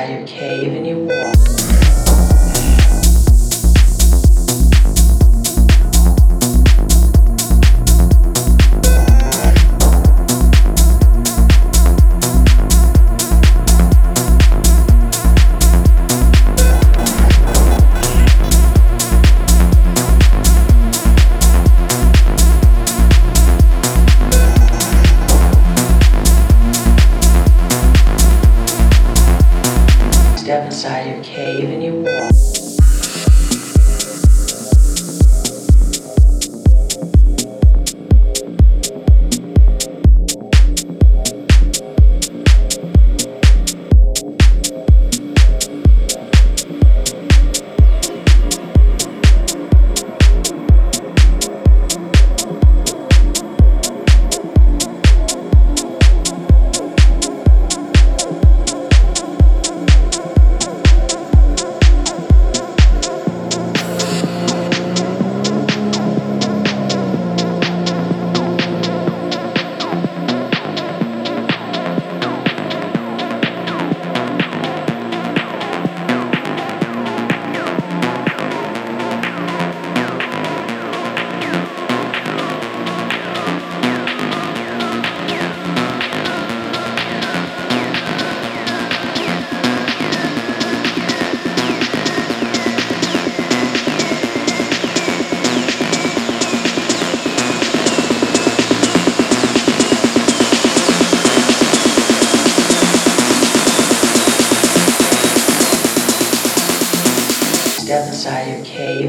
inside your cave and you walk.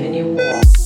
And you walk.